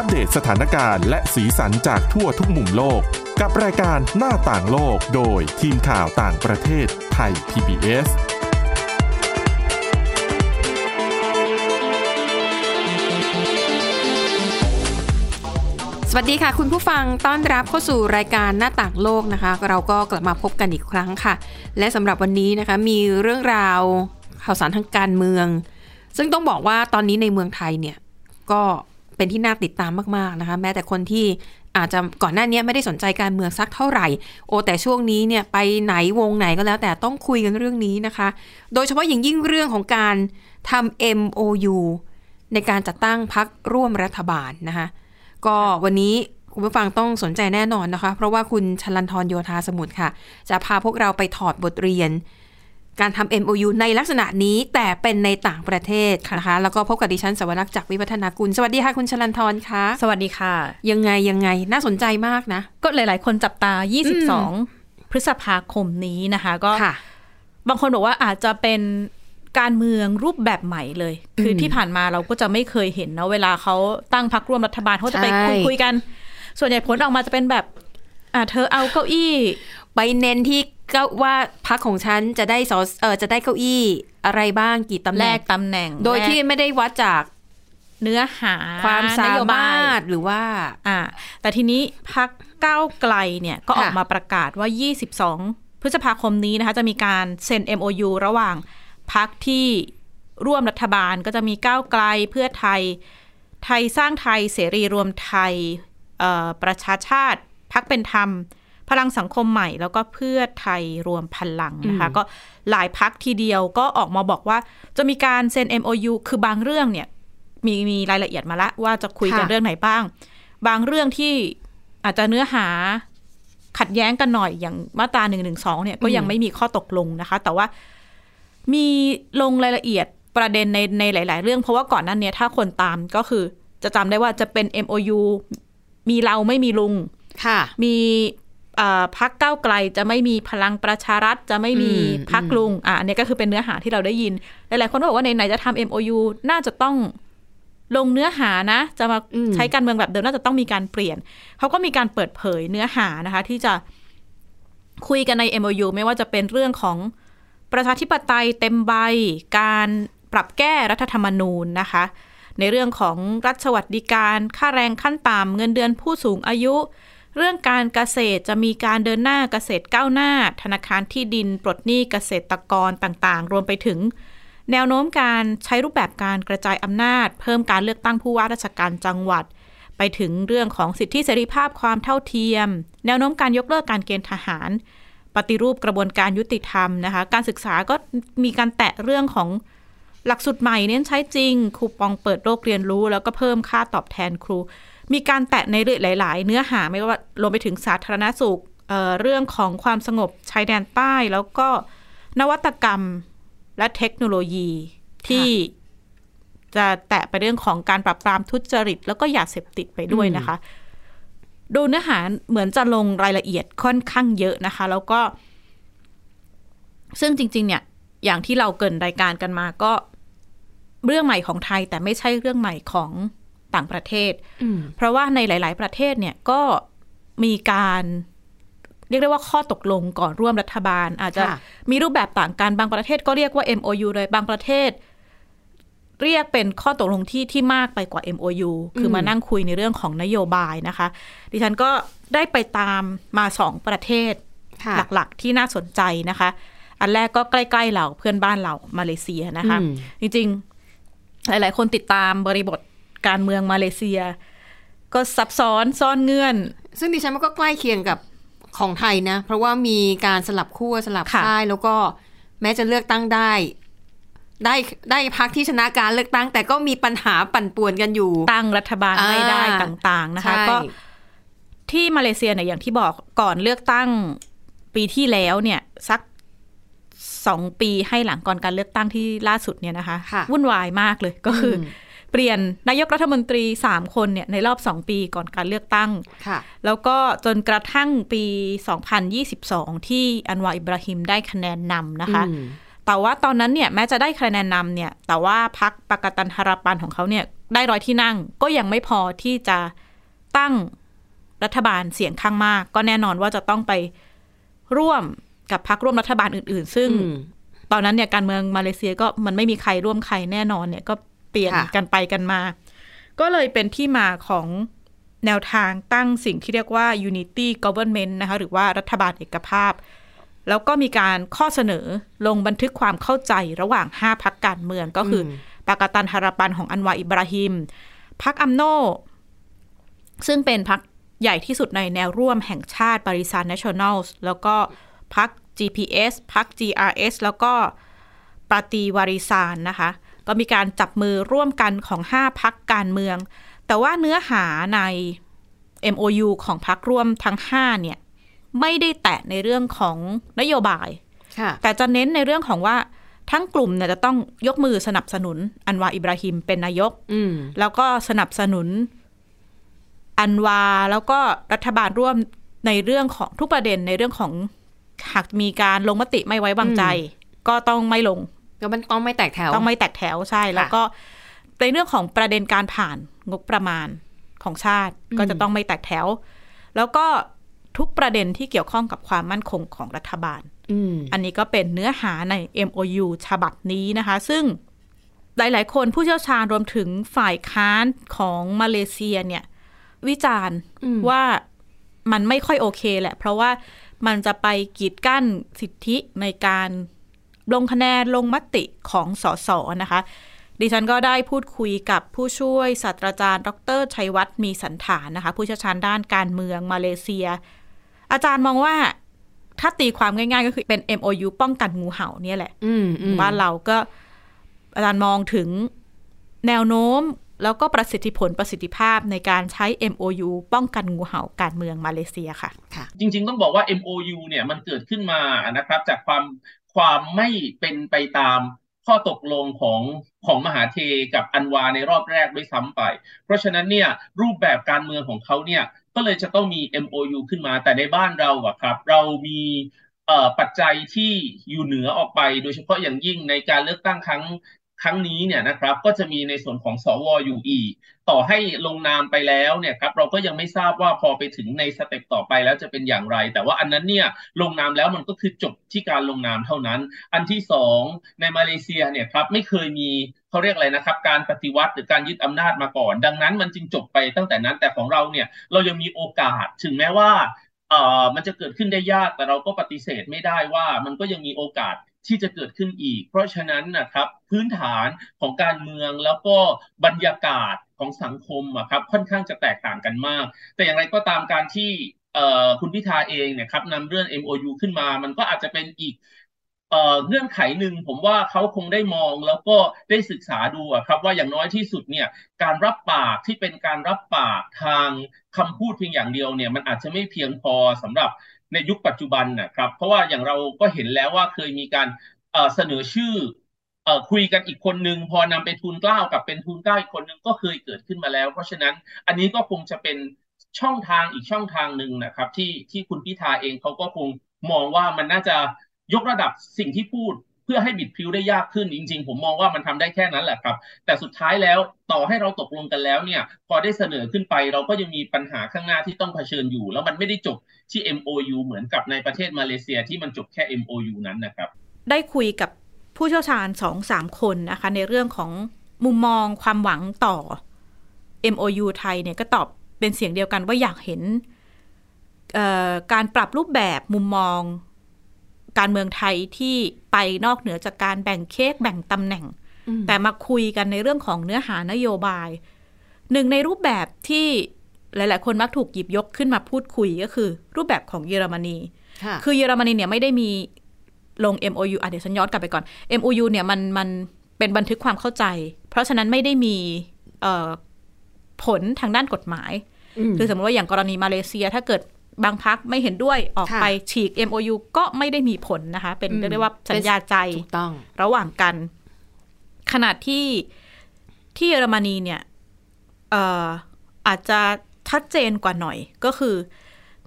อัปเดตสถานการณ์และสีสันจากทั่วทุกมุมโลก กับรายการหน้าต่างโลกโดยทีมข่าวต่างประเทศไทย PBS สวัสดีค่ะ คุณผู้ฟังต้อนรับเข้าสู่รายการหน้าต่างโลกนะคะ เราก็กลับมาพบกันอีกครั้งค่ะ และสำหรับวันนี้นะคะมีเรื่องราวข่าวสารทางการเมือง ซึ่งต้องบอกว่าตอนนี้ในเมืองไทยเนี่ยก็ เป็นที่น่าติดตามมากๆนะคะ แม้แต่คนที่อาจจะก่อนหน้านี้ไม่ได้สนใจการเมืองสักเท่าไหร่ โอแต่ช่วงนี้เนี่ยไปไหนวงไหนก็แล้ว แต่ต้องคุยกันเรื่องนี้นะคะ โดยเฉพาะอย่างยิ่งเรื่องของการทำ MOU ในการจัดตั้งพักร่วมรัฐบาลนะคะ ก็วันนี้คุณผู้ฟังต้องสนใจแน่นอนนะคะ เพราะว่าคุณชลันทรโยธาสมุทรค่ะ จะพาพวกเราไปถอดบทเรียน การทำ MOU ในลักษณะนี้แต่เป็นในต่างประเทศนะคะ แล้วก็พบกับดิฉันสวรักษ์จากวิวัฒนากุล สวัสดีค่ะคุณชลันทรค่ะ สวัสดีค่ะ ยังไงยังไงน่าสนใจมากนะ ก็หลายๆ คนจับตา 22 พฤษภาคมนี้นะคะ ก็ค่ะบางคนบอกว่าอาจจะเป็นการเมืองรูปแบบใหม่เลย คือที่ผ่านมาเราก็จะไม่เคยเห็นนะเวลาเขาตั้งพักร่วมรัฐบาลเขาจะไปใช่คุยคุยกัน ส่วนใหญ่ผลออกมาจะเป็นแบบอ่าเธอเอาเก้าอี้ไปเน้นที่เก้าว่าพักของฉันจะได้สอเออจะได้เก้าอี้อะไรบ้างกี่ตำแหแลน่งกตำแหน่ง โดยแลกที่ไม่ได้วัดจากเนื้อหาความสานโยบมายรถหรือว่าอ่า แต่ทีนี้พักก้าวไกลเนี่ยก็ออกค่ะมาประกาศว่า 22 พฤษภาคมนี้นะคะ จะมีการเซ็น MOU ระหว่างพักที่ร่วมรัฐบาลก็จะมีก้าวไกลเพื่อไทย ไทยสร้างไทยเสรีรวมไทยเอ่อประชาชาติพักเป็นธรรม พลังสังคมใหม่ แล้วก็เพื่อไทยรวมพลังนะคะก็หลายพักทีเดียวก็ออกมาบอกว่าจะมีการเซ็น MOU คือบางเรื่องเนี่ยมีมีรายละเอียดมาละว่าจะคุยกันค่ะเรื่องไหนบ้าง บางเรื่องที่อาจจะเนื้อหาขัดแย้งกันหน่อยอย่างมาตราหนึ่งหนึ่งสองเนี่ยก็ยังไม่มีข้อตกลงนะคะ แต่ว่ามีลงรายละเอียดประเด็นในในหลาย ๆ เรื่องเพราะว่าก่อนหนั้นเนี่ยถ้าคนตามก็คือจะจำได้ว่าจะเป็น MOU มีเราไม่มีลุง ค่ะ มีเอ่อ พักก้าวไกลจะไม่มีพลังประชารัฐจะไม่มีอืมพักลุงอะอันนี้ก็คือเป็นเนื้อหาที่เราได้ยิน หลายๆคนก็บอกว่าไหนๆจะทำ MOU น่าจะต้องลงเนื้อหานะ จะมาอืมใช้การเมืองแบบเดิมน่าจะต้องมีการเปลี่ยน เขาก็มีการเปิดเผยเนื้อหานะคะ ที่จะคุยกันใน MOU ไม่ว่าจะเป็นเรื่องของประชาธิปไตยเต็มใบ การปรับแก้รัฐธรรมนูญนะคะ ในเรื่องของรัฐสวัสดิการ ค่าแรงขั้นต่ำเงินเดือนผู้สูงอายุ เรื่องการเกษตรจะมีการเดินหน้าเกษตรก้าวหน้า ธนาคารที่ดินปลดหนี้เกษตรกรต่างๆ รวมไปถึง แนวโน้มการใช้รูปแบบการกระจายอำนาจ เพิ่มการเลือกตั้งผู้ว่าราชการจังหวัด ไปถึงเรื่องของสิทธิเสรีภาพความเท่าเทียม แนวโน้มการยกเลิกการเกณฑ์ทหาร ปฏิรูปกระบวนการยุติธรรมนะคะ การศึกษาก็มีการแตะเรื่องของหลักสูตรใหม่เน้นใช้จริง คูปองเปิดโลกเรียนรู้ แล้วก็เพิ่มค่าตอบแทนครู มีการแตะในเรื่องหลาย ๆ เนื้อหาไม่ว่ารวมไปถึงสาธารณสุขเอ่อเรื่องของความสงบชายแดนใต้แล้วก็นวัตกรรมและเทคโนโลยีที่จะแตะไปเรื่องของการปราบปรามทุจริต แล้วก็ยาเสพติดไปด้วยนะคะ ดูเนื้อหาเหมือนจะลงรายละเอียดค่อนข้างเยอะนะคะ แล้วก็ ซึ่งจริง ๆ เนี่ย อย่างที่เราเกรินรายการกันมาก็เรื่องใหม่ของไทยแต่ไม่ใช่เรื่องใหม่ของ ต่างประเทศอืมเพราะว่าในหลาย ๆ ประเทศเนี่ยก็มีการเรียกได้ว่าข้อตกลงก่อนร่วมรัฐบาล อาจจะค่ะมีรูปแบบต่างกันบางประเทศก็เรียกว่า MOU เลยบางประเทศ เรียกเป็นข้อตกลงที่ที่มากไปกว่า MOU คือมานั่งคุยในเรื่องของนโยบายนะคะ ดิฉันก็ได้ไปตามมาสองประเทศค่ะหลัก ๆ ที่น่าสนใจนะคะ อันแรกก็ใกล้ ๆ เราเพื่อนบ้านเรามาเลเซียนะคะอืมจริง ๆ หลาย ๆ คนติดตามบริบท การเมืองมาเลเซีย ก็ซับซ้อนซ่อนเงื่อน ซึ่งดิฉันมันก็ใกล้เคียงกับของไทยนะ เพราะว่ามีการสลับขั้วสลับค่ะค่ายแล้วก็แม้จะเลือกตั้งได้ ได้ได้พักที่ชนะการเลือกตั้ง แต่ก็มีปัญหาปั่นป่วนกันอยู่ ตั้งรัฐบาลไม่ได้อ่าต่าง ๆ นะคะใช่ก็ที่มาเลเซียเนี่ยอย่างที่บอกก่อนเลือกตั้งปีที่แล้วเนี่ยสักสองปีให้หลังก่อนการเลือกตั้งที่ล่าสุดเนี่ยนะคะค่ะวุ่นวายมากเลยก็คืออม เปลี่ยนนายกรัฐมนตรีสามคนเนี่ยในรอบสองปีก่อนการเลือกตั้งค่ะแล้วก็จนกระทั่งปี 2022 ที่อันวาอิบราฮิมได้คะแนนนำนะคะอืมแต่ว่าตอนนั้นเนี่ยแม้จะได้คะแนนนำเนี่ย แต่ว่าพักปากตันฮาราปันของเขาเนี่ยได้ร้อยที่นั่งก็ยังไม่พอที่จะตั้งรัฐบาลเสียงข้างมาก ก็แน่นอนว่าจะต้องไปร่วมกับพรรคร่วมรัฐบาลอื่น ๆ ซึ่งอืมตอนนั้นเนี่ยการเมืองมาเลเซียก็มันไม่มีใครร่วมใครแน่นอนเนี่ยก็เปลี่ยนค่ะกันไปกันมา ก็เลยเป็นที่มาของแนวทางตั้งสิ่งที่เรียกว่า unity government นะคะหรือว่ารัฐบาลเอกภาพ แล้วก็มีการข้อเสนอลงบันทึกความเข้าใจระหว่าง 5พักการเมืองก็คืออปากาตันฮาราปันของอันวาอิบราฮิมพักอัมโน ซึ่งเป็นพักใหญ่ที่สุดในแนวร่วมแห่งชาติบริษัท National แล้วก็พัก GPS พัก GRS แล้วก็ปาตีวาริซานนะคะ ก็มีการจับมือร่วมกันของ 5 พักการเมือง แต่ว่าเนื้อหาใน MOU ของพักร่วมทั้ง 5 เนี่ย ไม่ได้แตะในเรื่องของนโยบายค่ะแต่จะเน้นในเรื่องของว่าทั้งกลุ่มเนี่ยจะต้องยกมือสนับสนุน อันวาอิบราฮิมเป็นนายกอืมแล้วก็สนับสนุน อันวาแล้วก็รัฐบาลร่วมในเรื่องของทุกประเด็นในเรื่องของหากมีการลงมติไม่ไว้วางใจ ก็ต้องไม่ลง ก็มันต้องไม่แตกแถวต้องไม่แตกแถวใช่ แล้วก็ในเรื่องของประเด็นการผ่านงบประมาณของชาติก็จะต้องไม่แตกแถว แล้วก็ทุกประเด็นที่เกี่ยวข้องกับความมั่นคงของรัฐบาลอืมอันนี้ก็เป็นเนื้อหาใน MOU ฉบับนี้นะคะ ซึ่งหลาย ๆ คนผู้เชี่ยวชาญรวมถึงฝ่ายค้านของมาเลเซียเนี่ย วิจารณ์อืมว่ามันไม่ค่อยโอเคแหละ เพราะว่ามันจะไปกีดกั้นสิทธิในการ ลงคะแนนลงมติของสสนะคะ ดิฉันก็ได้พูดคุยกับผู้ช่วยศาสตราจารย์ ดรชัยวัฒน์มีสันฐานนะคะ ผู้เชี่ยวชาญด้านการเมืองมาเลเซีย อาจารย์มองว่าถ้าตีความง่ายๆ ก็คือเป็น MOU ป้องกันงูเห่าเนี่ยแหละอืมอืมบ้านเราก็อาจารย์มองถึงแนวโน้มแล้วก็ประสิทธิผลประสิทธิภาพในการใช้ MOU ป้องกันงูเห่าการเมืองมาเลเซียค่ะค่ะ จริง ๆ ต้องบอกว่า MOU เนี่ยมันเกิดขึ้นมานะครับจากความ ความไม่เป็นไปตามข้อตกลงของของมหาเทกับอันวาในรอบแรกด้วยซ้ำไป เพราะฉะนั้นเนี่ยรูปแบบการเมืองของเขาเนี่ยก็เลยจะต้องมี MOU ขึ้นมาแต่ในบ้านเราอะครับ เรามีปัจจัยที่อยู่เหนือออกไป โดยเฉพาะอย่างยิ่งในการเลือกตั้งครั้ง ครั้งนี้เนี่ยนะครับก็จะมีในส่วนของสวอยู่อีกต่อให้ลงนามไปแล้วเนี่ยครับเราก็ยังไม่ทราบว่าพอไปถึงในสเต็ปต่อไปแล้วจะเป็นอย่างไร แต่ว่าอันนั้นเนี่ยลงนามแล้วมันก็คือจบที่การลงนามเท่านั้น อันที่สองในมาเลเซียเนี่ยครับไม่เคยมีเขาเรียกอะไรนะครับ การปฏิวัติหรือการยึดอำนาจมาก่อน ดังนั้นมันจึงจบไปตั้งแต่นั้นแต่ของเราเนี่ยเรายังมีโอกาสถึงแม้ว่าเอ่อมันจะเกิดขึ้นได้ยากแต่เราก็ปฏิเสธไม่ได้ว่ามันก็ยังมีโอกาส ที่จะเกิดขึ้นอีก เพราะฉะนั้นนะครับพื้นฐานของการเมืองแล้วก็บรรยากาศของสังคมอะครับค่อนข้างจะแตกต่างกันมาก แต่อย่างไรก็ตามการที่คุณพิธาเองเนี่ยครับนำเรื่อง MOU ขึ้นมา มันก็อาจจะเป็นอีกเงื่อนไขหนึ่งผมว่าเขาคงได้มองแล้วก็ได้ศึกษาดูอะครับว่าอย่างน้อยที่สุดเนี่ยการรับปากที่เป็นการรับปากทางคำพูดเพียงอย่างเดียวเนี่ยมันอาจจะไม่เพียงพอสำหรับ ในยุคปัจจุบันนะครับ เพราะว่าอย่างเราก็เห็นแล้วว่าเคยมีการเสนอชื่อคุยกันอีกคนนึง พอนำไปทุนกล้ากับเป็นทุนกล้าอีกคนนึงก็เคยเกิดขึ้นมาแล้ว เพราะฉะนั้นอันนี้ก็คงจะเป็นช่องทางอีกช่องทางหนึ่งนะครับ ที่ที่คุณพิธาเองเขาก็คงมองว่ามันน่าจะยกระดับสิ่งที่พูด พื่อให้บิดพิ้วได้ยากขึ้นจริง ๆ ผมมองว่ามันทำได้แค่นั้นแหละครับ แต่สุดท้ายแล้วต่อให้เราตกลงกันแล้วเนี่ย พอได้เสนอขึ้นไปเราก็ยังมีปัญหาข้างหน้าที่ต้องเผชิญอยู่ แล้วมันไม่ได้จบที่ MOU เหมือนกับในประเทศมาเลเซียที่มันจบแค่ MOU นั้นนะครับ ได้คุยกับผู้เชี่ยวชาญสองสามคนนะคะ ในเรื่องของมุมมองความหวังต่อ MOU ไทยเนี่ยก็ตอบเป็นเสียงเดียวกันว่าอยากเห็นการปรับรูปแบบมุมมอง การเมืองไทยที่ไปนอกเหนือจากการแบ่งเค้กแบ่งตำแหน่งอืมแต่มาคุยกันในเรื่องของเนื้อหานโยบาย หนึ่งในรูปแบบที่หลาย ๆ คนมักถูกหยิบยกขึ้นมาพูดคุยก็คือ รูปแบบของเยอรมนีค่ะคือเยอรมนีเนี่ยไม่ได้มีลง MOU อะเดี๋ยวฉันย้อนกลับไปก่อน MOU เนี่ยมันมันเป็นบันทึกความเข้าใจ เพราะฉะนั้นไม่ได้มีเอ่อผลทางด้านกฎหมายมคือสมมติว่าอย่างกรณีมาเลเซียถ้าเกิด บางพักไม่เห็นด้วยออกค่ะไปฉีก MOU ก็ไม่ได้มีผลนะคะ เป็นอืมเรียกว่าสัญญาใจถูกต้องระหว่างกันขนาดที่ที่เยอรมนีเนี่ยเอ่ออาจจะชัดเจนกว่าหน่อยก็คือ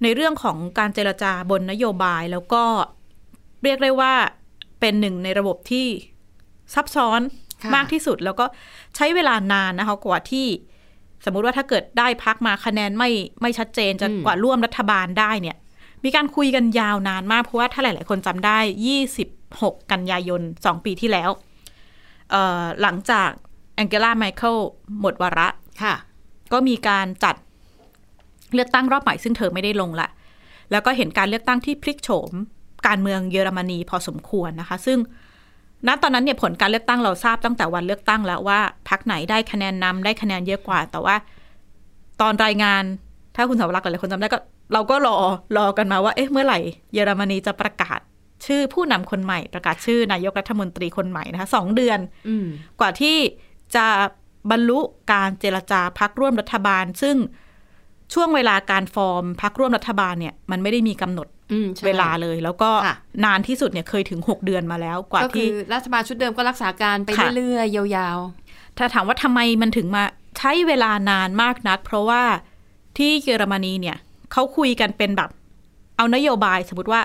ในเรื่องของการเจรจาบนนโยบายแล้วก็เรียกได้ว่าเป็นหนึ่งในระบบที่ซับซ้อนค่ะมากที่สุดแล้วก็ใช้เวลานานนะคะกว่าที่ สมมุติว่าถ้าเกิดได้พักมาคะแนนไม่ไม่ชัดเจนจะอืมกว่าร่วมรัฐบาลได้เนี่ย มีการคุยกันยาวนานมาก เพราะว่าถ้าหลาย ๆ คนจำได้ 26 กันยายน 2 ปีที่แล้วเอ่อหลังจากแองเกลาไมเคิลหมดวาระค่ะ ก็มีการจัดเลือกตั้งรอบใหม่ซึ่งเธอไม่ได้ลงละ แล้วก็เห็นการเลือกตั้งที่พลิกโฉมการเมืองเยอรมนีพอสมควรนะคะ ซึ่ง ณตอนนั้นเนี่ยผลการเลือกตั้งเราทราบตั้งแต่วันเลือกตั้งแล้วว่าพรรคไหนได้คะแนนนำได้คะแนนเยอะกว่า แต่ว่าตอนรายงานถ้าคุณสาวรักษ์หลายคนจำได้ก็ เราก็รอรอกันมาว่า เอ๊ะเมื่อไหร่เยอรมนีจะประกาศชื่อผู้นำคนใหม่ ประกาศชื่อนายกรัฐมนตรีคนใหม่นะคะสองเดือนอกว่าที่จะบรรลุการเจรจาพักร่วมรัฐบาล ซึ่งช่วงเวลาการฟอร์มพักร่วมรัฐบาลเนี่ย มันไม่ได้มีกำหนด เวลาเลยแล้วก็ค่ะนานที่สุดเนี่ยเคยถึง 6 เดือนมาแล้ว กว่าก็คืที่อรัฐบาลชุดเดิมก็รักษาการไปค่ะเรื่อยๆยาวถ้าถามว่าทำไมมันถึงมาใช้เวลานานมากนัก เพราะว่าที่เยอรมนีเนี่ยเขาคุยกันเป็นแบบ เอานโยบายสมมติว่า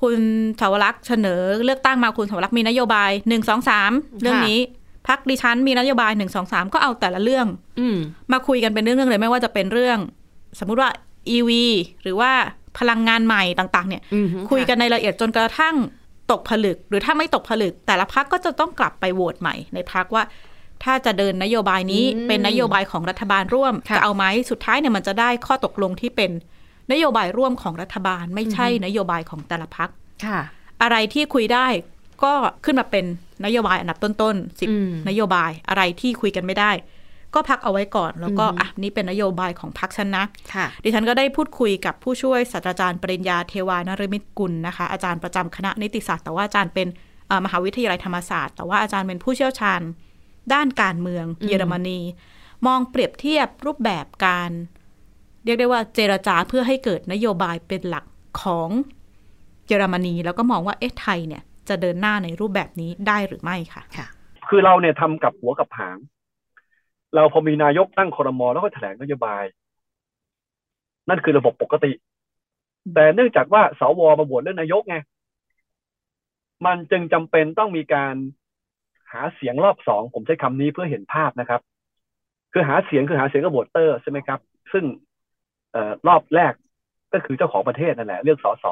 คุณสาวรักษ์เสนอเลือกตั้งมาคุณสาวรักษ์มีนโยบายหนึ่งสองสามเรื่องนี้พักดิฉันมีนโยบายหนึ่งสองสามก็เอาแต่ละเรื่องๆอืมมาคุยกันเป็นเรื่องๆเลยไม่ว่าจะเป็นเรื่อง สมมุติว่า EV หรือว่า พลังงานใหม่ต่าง ๆ เนี่ยอืมคุยกันในรายละเอียดจนกระทั่งตกผลึก หรือถ้าไม่ตกผลึก แต่ละพักก็จะต้องกลับไปโหวตใหม่ในพักว่า ถ้าจะเดินนโยบายนี้อืมเป็นนโยบายของรัฐบาลร่วมค่ะจะเอาไหมสุดท้ายเนี่ยมันจะได้ข้อตกลงที่เป็นนโยบายร่วมของรัฐบาล ไม่ใช่นโยบายของแต่ละพักค่ะ อะไรที่คุยได้ก็ขึ้นมาเป็นนโยบายอันดับต้นๆสิบอืมนโยบายอะไรที่คุยกันไม่ได้ ก็พักเอาไว้ก่อน แล้วก็อืมอะนี่เป็นนโยบายของพักฉันนะค่ะดิฉันก็ได้พูดคุยกับผู้ช่วยศาสตราจารย์ปริญญาเทวานรมิตกุลนะคะ อาจารย์ประจำคณะนิติศาสตร์แต่ว่าอาจารย์เป็นเอ่อมหาวิทยาลัยธรรมศาสตร์แต่ว่าอาจารย์เป็นผู้เชี่ยวชาญด้านการเมืองอืมเยอรมนี มองเปรียบเทียบรูปแบบการ เรียกได้ว่าเจรจาเพื่อให้เกิดนโยบายเป็นหลักของเยอรมนีแล้วก็มองว่าเอ๊ะไทยเนี่ยจะเดินหน้าในรูปแบบนี้ได้หรือไม่ค่ะ ค่ะ คือเราเนี่ยทำกับหัวกับหาง เราพอมีนายกตั้งครมแล้วก็แถลงนโยบาย นั่นคือระบบปกติ แต่เนื่องจากว่าสวมาโหวตเรื่องนายกไงมันจึงจำเป็นต้องมีการหาเสียงรอบสองผมใช้คำนี้เพื่อเห็นภาพนะครับ คือหาเสียงคือหาเสียงกับโหวตเตอร์ใช่ไหมครับ ซึ่งเออรอบแรกก็คือเจ้าของประเทศนั่นแหละเลือกสส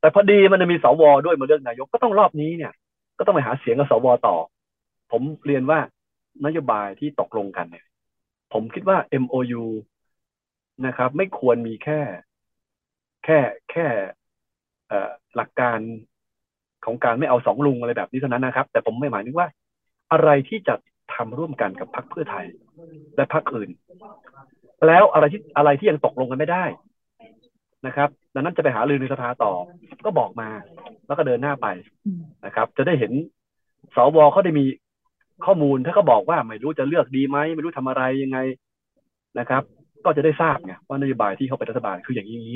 แต่พอดีมันจะมีสวด้วยมาเลือกนายกก็ต้องรอบนี้เนี่ย ก็ต้องไปหาเสียงกับสวต่อ ผมเรียนว่า นโยบายที่ตกลงกันเนี่ยผมคิดว่า MOU นะครับ ไม่ควรมีแค่ แค่แค่หลักการของการไม่เอาสองลุงอะไรแบบนี้เท่านั้นนะครับ แต่ผมไม่หมายถึงว่า อะไรที่จะทำร่วมกันกับพรรคเพื่อไทย และพรรคอื่น แล้วอะไรที่อะไรที่ยังตกลงกันไม่ได้นะครับดังนั้นจะไปหาลือในสภาต่อ ก็บอกมา แล้วก็เดินหน้าไปนะครับ จะได้เห็นสวเขาได้มี ข้อมูลถ้าเขาบอกว่าไม่รู้จะเลือกดีไหมไม่รู้ทำอะไรยังไงนะครับ ก็จะได้ทราบไงว่านโยบายที่เขาเป็นรัฐบาลคืออย่างนี้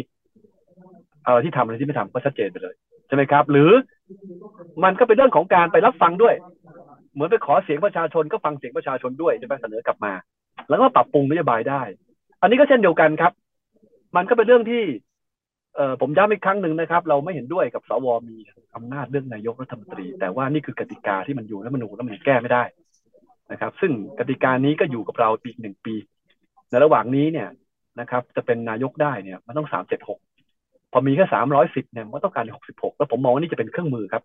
อะไรที่ทำอะไรที่ไม่ทำก็ชัดเจนไปเลยใช่ไหมครับ หรือมันก็เป็นเรื่องของการไปรับฟังด้วย เหมือนไปขอเสียงประชาชนก็ฟังเสียงประชาชนด้วยใช่ไหมเสนอกลับมา แล้วก็ปรับปรุงนโยบายได้ อันนี้ก็เช่นเดียวกันครับ มันก็เป็นเรื่องที่ เอ่อผมย้ำอีกครั้งหนึ่งนะครับ เราไม่เห็นด้วยกับสวมีอำนาจเรื่องนายกรัฐมนตรี แต่ว่านี่คือกติกาที่มันอยู่แล้วมันหนูแล้วมันแก้ไม่ได้นะครับ ซึ่งกติกานี้ก็อยู่กับเราอีกหนึ่งปี ในระหว่างนี้เนี่ยนะครับ จะเป็นนายกได้เนี่ยมันต้องสามเจ็ดหกพอมีแค่สามร้อยสิบเนี่ยมันต้องการหกสิบหกแล้วผมมองว่านี่จะเป็นเครื่องมือครับ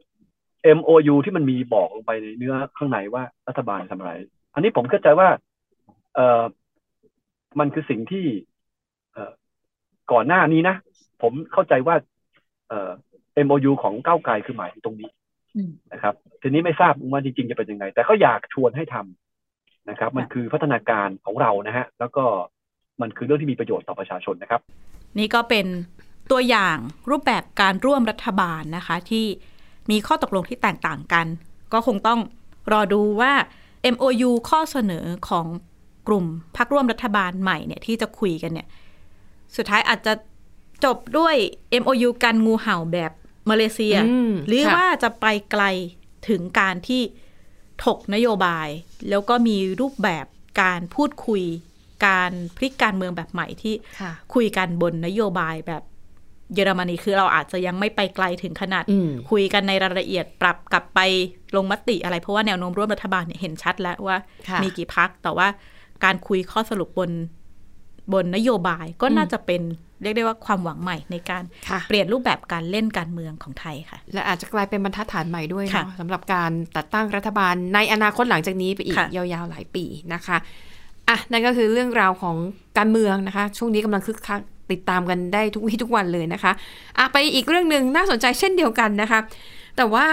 MOU ที่มันมีบอกลงไปในเนื้อข้างในว่ารัฐบาลทำอะไร อันนี้ผมเข้าใจว่าเออมันคือสิ่งที่เออก่อนหน้านี้นะ ผมเข้าใจว่า เอ่อ MOU ของก้าวไกลคือหมายถึงตรงนี้อืมนะครับ ทีนี้ไม่ทราบว่าจริงๆจะเป็นยังไง แต่ก็อยากชวนให้ทำนะครับ มันคือพัฒนาการของเรานะฮะ แล้วก็มันคือเรื่องที่มีประโยชน์ต่อประชาชนนะครับ นี่ก็เป็นตัวอย่างรูปแบบการร่วมรัฐบาลนะคะ ที่มีข้อตกลงที่แตกต่างกัน ก็คงต้องรอดูว่า MOU ข้อเสนอของกลุ่มพักร่วมรัฐบาลใหม่เนี่ยที่จะคุยกันเนี่ย สุดท้ายอาจจะ จบด้วย MOU กันงูเห่าแบบมาเลเซียอืมหรือค่ะว่าจะไปไกลถึงการที่ถกนโยบาย แล้วก็มีรูปแบบการพูดคุยการพลิกการเมืองแบบใหม่ที่ค่ะคุยกันบนนโยบายแบบเยอรมนีคือเราอาจจะยังไม่ไปไกลถึงขนาดอืมคุยกันในรายละเอียดปรับกลับไปลงมติอะไร เพราะว่าแนวโน้มร่วมรัฐบาลเนี่ยเห็นชัดแล้วว่าค่ะมีกี่พักแต่ว่าการคุยข้อสรุปบน บนนโยบายก็น่าจะเป็นเรียกได้ว่าความหวังใหม่ในการค่ะเปลี่ยนรูปแบบการเล่นการเมืองของไทยค่ะ และอาจจะกลายเป็นบรรทัดฐานใหม่ด้วยค่ะเนาะสำหรับการตัดตั้งรัฐบาลในอนาคตหลังจากนี้ไปอีกค่ะยาวๆหลายปีนะคะอะนั่นก็คือเรื่องราวของการเมืองนะคะ ช่วงนี้กำลังคึกคักติดตามกันได้ทุกวี่ทุกวันเลยนะคะอะไปอีกเรื่องหนึ่งน่าสนใจเช่นเดียวกันนะคะ แต่ว่า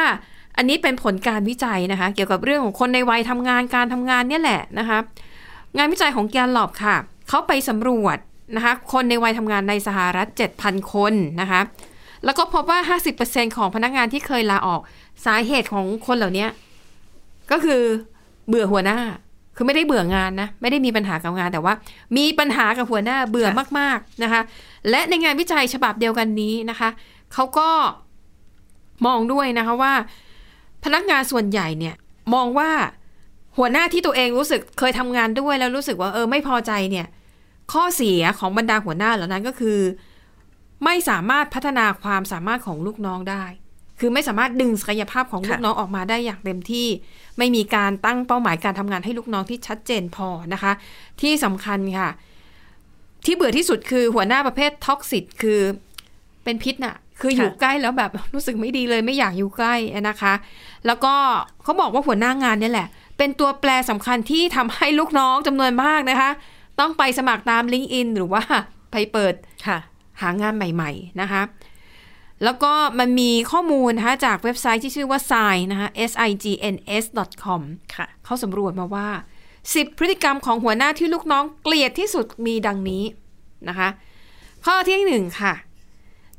อันนี้เป็นผลการวิจัยนะคะ เกี่ยวกับเรื่องของคนในวัยทำงานการทำงานเนี่ยแหละนะคะ งานวิจัยของแกนหลอบค่ะ เขาไปสำรวจนะคะคนในวัยทำงานในสหรัฐ 7,000 คนนะคะแล้วก็พบว่า 50%ของพนักงานที่เคยลาออกสาเหตุของคนเหล่านี้ก็คือเบื่อหัวหน้า คือไม่ได้เบื่องานนะ ไม่ได้มีปัญหากับงานแต่ว่า มีปัญหากับหัวหน้าเบื่อมาก ๆนะคะ และในงานวิจัยฉบับเดียวกันนี้นะคะเขาก็มองด้วยนะคะว่า พนักงานส่วนใหญ่เนี่ย มองว่า หัวหน้าที่ตัวเองรู้สึกเคยทำงานด้วยแล้วรู้สึกว่าเออไม่พอใจเนี่ย ข้อเสียของบรรดาหัวหน้าเหล่านั้นก็คือ ไม่สามารถพัฒนาความสามารถของลูกน้องได้ คือไม่สามารถดึงศักยภาพของลูกน้องออกมาได้อย่างเต็มที่ ไม่มีการตั้งเป้าหมายการทำงานให้ลูกน้องที่ชัดเจนพอนะคะ ที่สำคัญค่ะ ที่เบื่อที่สุดคือหัวหน้าประเภทท็อกซิตคือเป็นพิษน่ะคืออยู่ใกล้แล้วแบบรู้สึกไม่ดีเลยไม่อยากอยู่ใกล้นะคะ แล้วก็เขาบอกว่าหัวหน้างานเนี่ยแหละ เป็นตัวแปรสำคัญที่ทำให้ลูกน้องจำนวนมากนะคะ ต้องไปสมัครตาม l i n k ์อินหรือว่าไปเปิดค่ะหางานใหม่ ๆ นะคะ แล้วก็มันมีข้อมูลนะคะจากเว็บไซต์ที่ชื่อว่า sign นะคะ s i g n s com ค่ะเขาสำรวจมาว่า 10 พฤติกรรมของหัวหน้าที่ลูกน้องเกลียดที่สุดมีดังนี้นะคะ ข้อที่หนึ่งค่ะ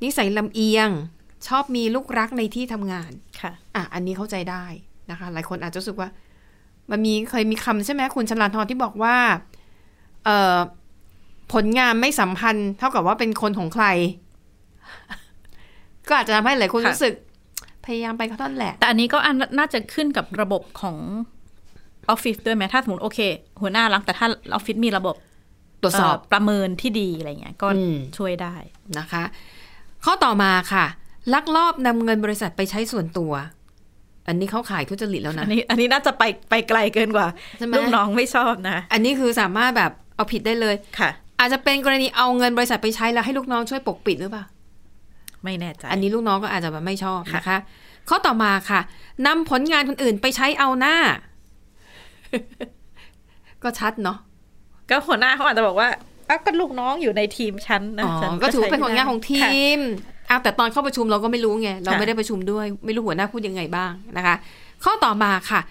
นิสัยลำเอียงชอบมีลูกรักในที่ทำงานค่ะอะ อันนี้เข้าใจได้นะคะ หลายคนอาจจะรู้สึกว่า มันมีเคยมีคำใช่ไหมคุณชลาธรที่บอกว่าเอ่อผลงานไม่สัมพันธ์เท่ากับว่าเป็นคนของใคร ก็อาจจะทำให้หลายคนค่ะรู้สึก พยายามไปเขาท่อนแหละ แต่อันนี้ก็อันน่าจะขึ้นกับระบบของออฟฟิศด้วยไหมถ้าสมมติโอเค หัวหน้ารักแต่ถ้าออฟฟิศมีระบบตรวจสอบเประเมินที่ดีอะไรเงี้ยก็อืมช่วยได้นะคะ ข้อต่อมาค่ะ ลักลอบนำเงินบริษัทไปใช้ส่วนตัว อันนี้เข้าขายทุจริตแล้วนะ อันนี้ อันนี้น่าจะไปไปไกลเกินกว่าใช่ไหมลูกน้องไม่ชอบนะ อันนี้คือสามารถแบบเอาผิดได้เลยค่ะ อาจจะเป็นกรณีเอาเงินบริษัทไปใช้แล้วให้ลูกน้องช่วยปกปิดหรือเปล่าไม่แน่ใจ อันนี้ลูกน้องก็อาจจะแบบไม่ชอบค่ะนะคะ ข้อต่อมาค่ะนำผลงานคนอื่นไปใช้เอาหน้า ก็ชัดเนาะก็หัวหน้าเขาอาจจะบอกว่าอ้าวก็ลูกน้องอยู่ในทีมฉันนะอ๋อฉันก็ถือว่าเป็นผลงานของทีค่ะมเอาแต่ตอนเข้าประชุมเราก็ไม่รู้ไงเราค่ะไม่ได้ประชุมด้วย ไม่รู้หัวหน้าพูดยังไงบ้างนะคะ ข้อต่อมาค่ะ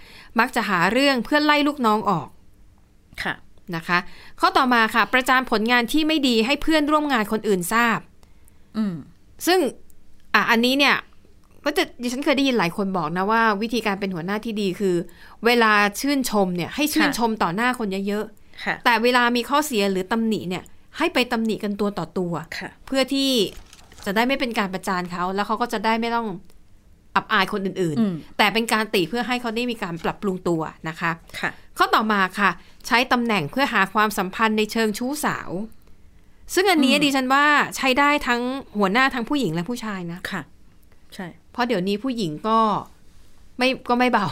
มักจะหาเรื่องเพื่อไล่ลูกน้องออกค่ะนะคะ ข้อต่อมาค่ะ ประจานผลงานที่ไม่ดีให้เพื่อนร่วมงานคนอื่นทราบ อืมซึ่งอะอันนี้เนี่ยก็จะดิฉันเคยได้ยินหลายคนบอกนะว่า วิธีการเป็นหัวหน้าที่ดีคือ เวลาชื่นชมเนี่ย ให้ชื่นค่ะชมต่อหน้าคนเยอะค่ะๆแต่เวลามีข้อเสียหรือตำหนิเนี่ย ให้ไปตำหนิกันตัวต่อตัวค่ะเพื่อที่ จะได้ไม่เป็นการประจานเขา แล้วเขาก็จะได้ไม่ต้องอับอายคนอื่นอืมๆแต่เป็นการติเพื่อให้เขาได้มีการปรับปรุงตัวนะคะค่ะข้อต่อมาค่ะ ใช้ตำแหน่งเพื่อหาความสัมพันธ์ในเชิงชู้สาว ซึ่งอันนี้อืมดิฉันว่าใช้ได้ทั้งหัวหน้าทั้งผู้หญิงและผู้ชายนะค่ะ ใช่ เพราะเดี๋ยวนี้ผู้หญิงก็ไม่ก็ไม่เบา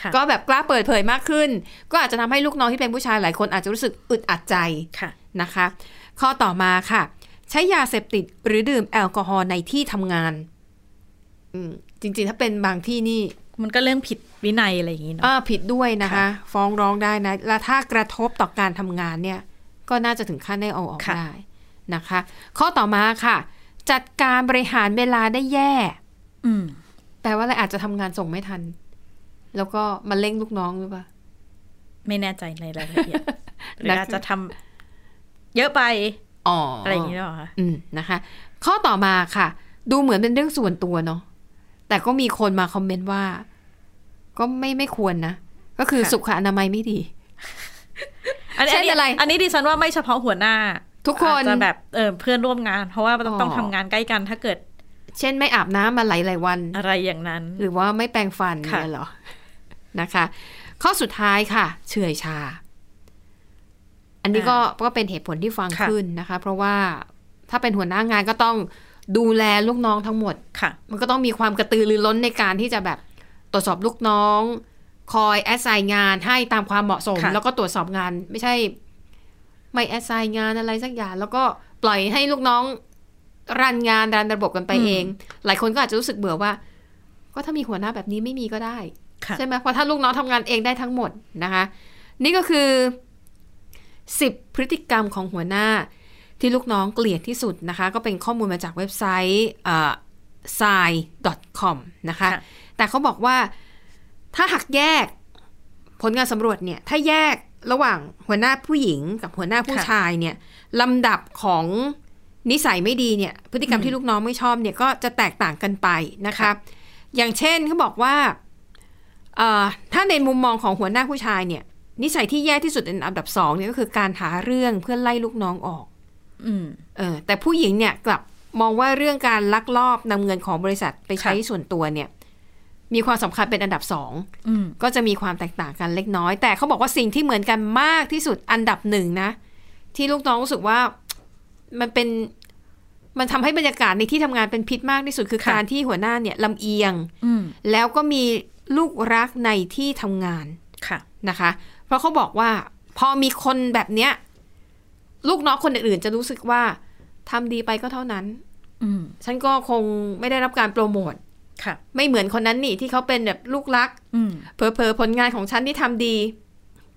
ค่ะก็แบบกล้าเปิดเผยมากขึ้น ก็อาจจะทำให้ลูกน้องที่เป็นผู้ชายหลายคนอาจจะรู้สึกอึดอัดใจค่ะนะคะ ข้อต่อมาค่ะ ใช้ยาเสพติดหรือดื่มแอลกอฮอล์ในที่ทำงานอืมจริง ๆ ถ้าเป็นบางที่นี่ มันก็เรื่องผิดวินัยอะไรอย่างนี้เนาะอ่าผิดด้วยนะคะค่ะฟ้องร้องได้นะ และถ้ากระทบต่อการทำงานเนี่ย ก็น่าจะถึงขั้นได้เอาออกค่ะได้นะคะ ข้อต่อมาค่ะ จัดการบริหารเวลาได้แย่ อืมแปลว่าอะไรอาจจะทำงานส่งไม่ทัน แล้วก็มาเร่งลูกน้องหรือเปล่าไม่แน่ใจในรายละเอียดหรือนะอาจจะทำเยอะไป อ๋อออะไรอย่างนี้หรอเปล่าคะอืมนะคะ ข้อต่อมาค่ะ ดูเหมือนเป็นเรื่องส่วนตัวเนาะแต่ก็มีคนมาคอมเมนต์ว่า ก็ไม่ไม่ควรนะ ก็คือสุขอนามัยไม่ดี อันนี้เช่นอะไร อันนี้ดิฉันว่าไม่เฉพาะหัวหน้า ทุกคนอาจจะแบบเออเพื่อนร่วมงาน เพราะว่าต้องอ๋อต้องทำงานใกล้กันถ้าเกิด เช่นไม่อาบน้ำมาหลายหลายๆวันอะไรอย่างนั้น หรือว่าไม่แปรงฟันค่ะเนี่ยเหรอนะคะ ข้อสุดท้ายค่ะ เฉื่อยชาอั นนี้ก็ก็เป็นเหตุผลที่ฟังค่ะขึ้นนะคะ เพราะว่าถ้าเป็นหัวหน้างานก็ต้องดูแลลูกน้องทั้งหมดค่ะ มันก็ต้องมีความกระตือรือร้นในการที่จะแบบตรวจสอบลูกน้อง คอยแอสไซน์งานให้ตามความเหมาะสมค่ะแล้วก็ตรวจสอบงาน ไม่ใช่ ไม่แอสไซน์งานอะไรสักอย่าง แล้วก็ปล่อยให้ลูกน้องรันงานรันระบบกันไปเอง หลายคนก็อาจจะรู้สึกเบื่อว่า ก็ถ้ามีหัวหน้าแบบนี้ไม่มีก็ได้ค่ะใช่ไหมเพราะถ้าลูกน้องทำงานเองได้ทั้งหมดนะคะ นี่ก็คือ 10 พฤติกรรมของหัวหน้า ที่ลูกน้องเกลียดที่สุดนะคะ ก็เป็นข้อมูลมาจากเว็บไซต์เอ่อ s i com นะคะค่ะแต่เขาบอกว่าถ้าหักแยกผลงานสำรวจเนี่ย ถ้าแยกระหว่างหัวหน้าผู้หญิงกับหัวหน้าผู้ค่ะชายเนี่ยลำดับของนิสัยไม่ดีเนี่ย พฤติกรรมอืมที่ลูกน้องไม่ชอบเนี่ยก็จะแตกต่างกันไปนะคะค่ะอย่างเช่นเขาบอกว่าเอ่อถ้าในมุมมองของหัวหน้าผู้ชายเนี่ย นิสัยที่แย่ที่สุดเป็นอันดับสองเนี่ยก็คือการหาเรื่องเพื่อไล่ลูกน้องออกอืมเออ แต่ผู้หญิงเนี่ยกลับมองว่าเรื่องการลักลอบนำเงินของบริษัทไปใช้ค่ะส่วนตัวเนี่ย มีความสำคัญเป็นอันดับสองอืมก็จะมีความแตกต่างกันเล็กน้อย แต่เขาบอกว่าสิ่งที่เหมือนกันมากที่สุดอันดับหนึ่งนะ ที่ลูกน้องรู้สึกว่ามันเป็นมันทำให้บรรยากาศในที่ทำงานเป็นพิษมากที่สุดคือค่ะการที่หัวหน้าเนี่ยลำเอียงอืมแล้วก็มีลูกรักในที่ทำงาน ค่ะนะคะ เพราะเขาบอกว่าพอมีคนแบบเนี้ย ลูกน้องคนอื่นๆจะรู้สึกว่าทำดีไปก็เท่านั้น อืมฉันก็คงไม่ได้รับการโปรโมทค่ะ ไม่เหมือนคนนั้นนี่ที่เขาเป็นแบบลูกรัก อืมเผลอๆผลงานของฉันที่ทำดี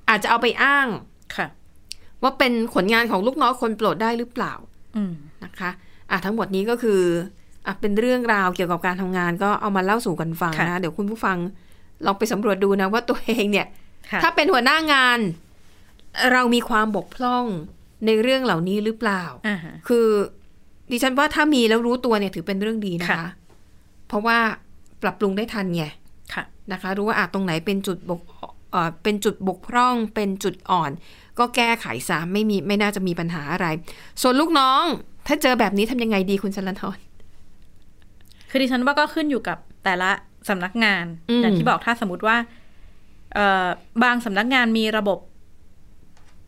อาจจะเอาไปอ้าง ค่ะ ว่าเป็นผลงานของลูกน้องคนโปรดได้หรือเปล่า อืมนะคะอะทั้งหมดนี้ก็คืออะเป็นเรื่องราวเกี่ยวกับการทำงาน ก็เอามาเล่าสู่กันฟังค่ะ นะเดี๋ยวคุณผู้ฟังลองไปสำรวจดูนะว่าตัวเองเนี่ยค่ะ ถ้าเป็นหัวหน้างาน เรามีความบกพร่องในเรื่องเหล่านี้หรือเปล่าอ่าฮะคือ ดิฉันว่าถ้ามีแล้วรู้ตัวเนี่ยถือเป็นเรื่องดีนะคะค่ะเพราะว่าปรับปรุงได้ทันไงค่ะนะคะ รู้ว่าอาจตรงไหนเป็นจุดบกเอ่อเป็นจุดบกพร่อง เป็นจุดอ่อน ก็แก้ไขซะไม่มีไม่น่าจะมีปัญหาอะไร ส่วนลูกน้อง ถ้าเจอแบบนี้ทำยังไงดีคุณชลันทรคือดิฉันว่าก็ขึ้นอยู่กับแต่ละสำนักงานอืมอย่างที่บอกถ้าสมมติว่าเอ่อ บางสำนักงานมีระบบ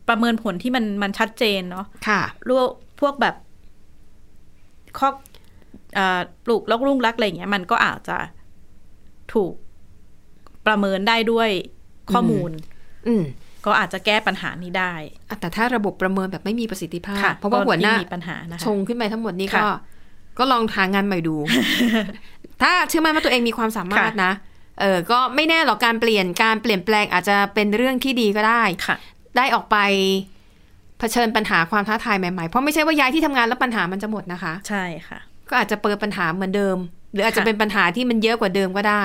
ประเมินผลที่มันมันชัดเจนเนาะค่ะรวพวกแบบข้อเอ่อปลูกลกรุ่งรักอะไรอย่างเงี้ย มันก็อาจจะถูกประเมินได้ด้วยข้อมูล อืมก็อาจจะแก้ปัญหานี้ได้อะแต่ถ้าระบบประเมินแบบไม่มีประสิทธิภาพค่ะเพราะว่าหัวหน้าก็ยิ่งมีปัญหานะคะชงขึ้นไปทั้งหมดนี้ค่ะก็ ก็ลองหางานใหม่ดู ถ้าเชื่อมั่นว่าตัวเองมีความสามารถค่ะนะ เออก็ไม่แน่หรอกการเปลี่ยนการเปลี่ยนแปลงอาจจะเป็นเรื่องที่ดีก็ได้ค่ะได้ออกไปเผชิญปัญหาความท้าทายใหม่ๆ เพราะไม่ใช่ว่าย้ายที่ทำงานแล้วปัญหามันจะหมดนะคะ ใช่ค่ะ ก็อาจจะเปิดปัญหาเหมือนเดิม หรืออาจจะค่ะเป็นปัญหาที่มันเยอะกว่าเดิมก็ได้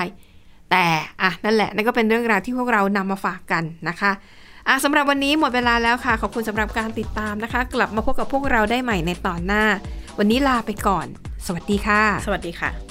แต่อะนั่นแหละนั่นก็เป็นเรื่องราวที่พวกเรานำมาฝากกันนะคะอะสำหรับวันนี้หมดเวลาแล้วค่ะ ขอบคุณสำหรับการติดตามนะคะ กลับมาพบกับพวกเราได้ใหม่ในตอนหน้า วันนี้ลาไปก่อน สวัสดีค่ะ สวัสดีค่ะ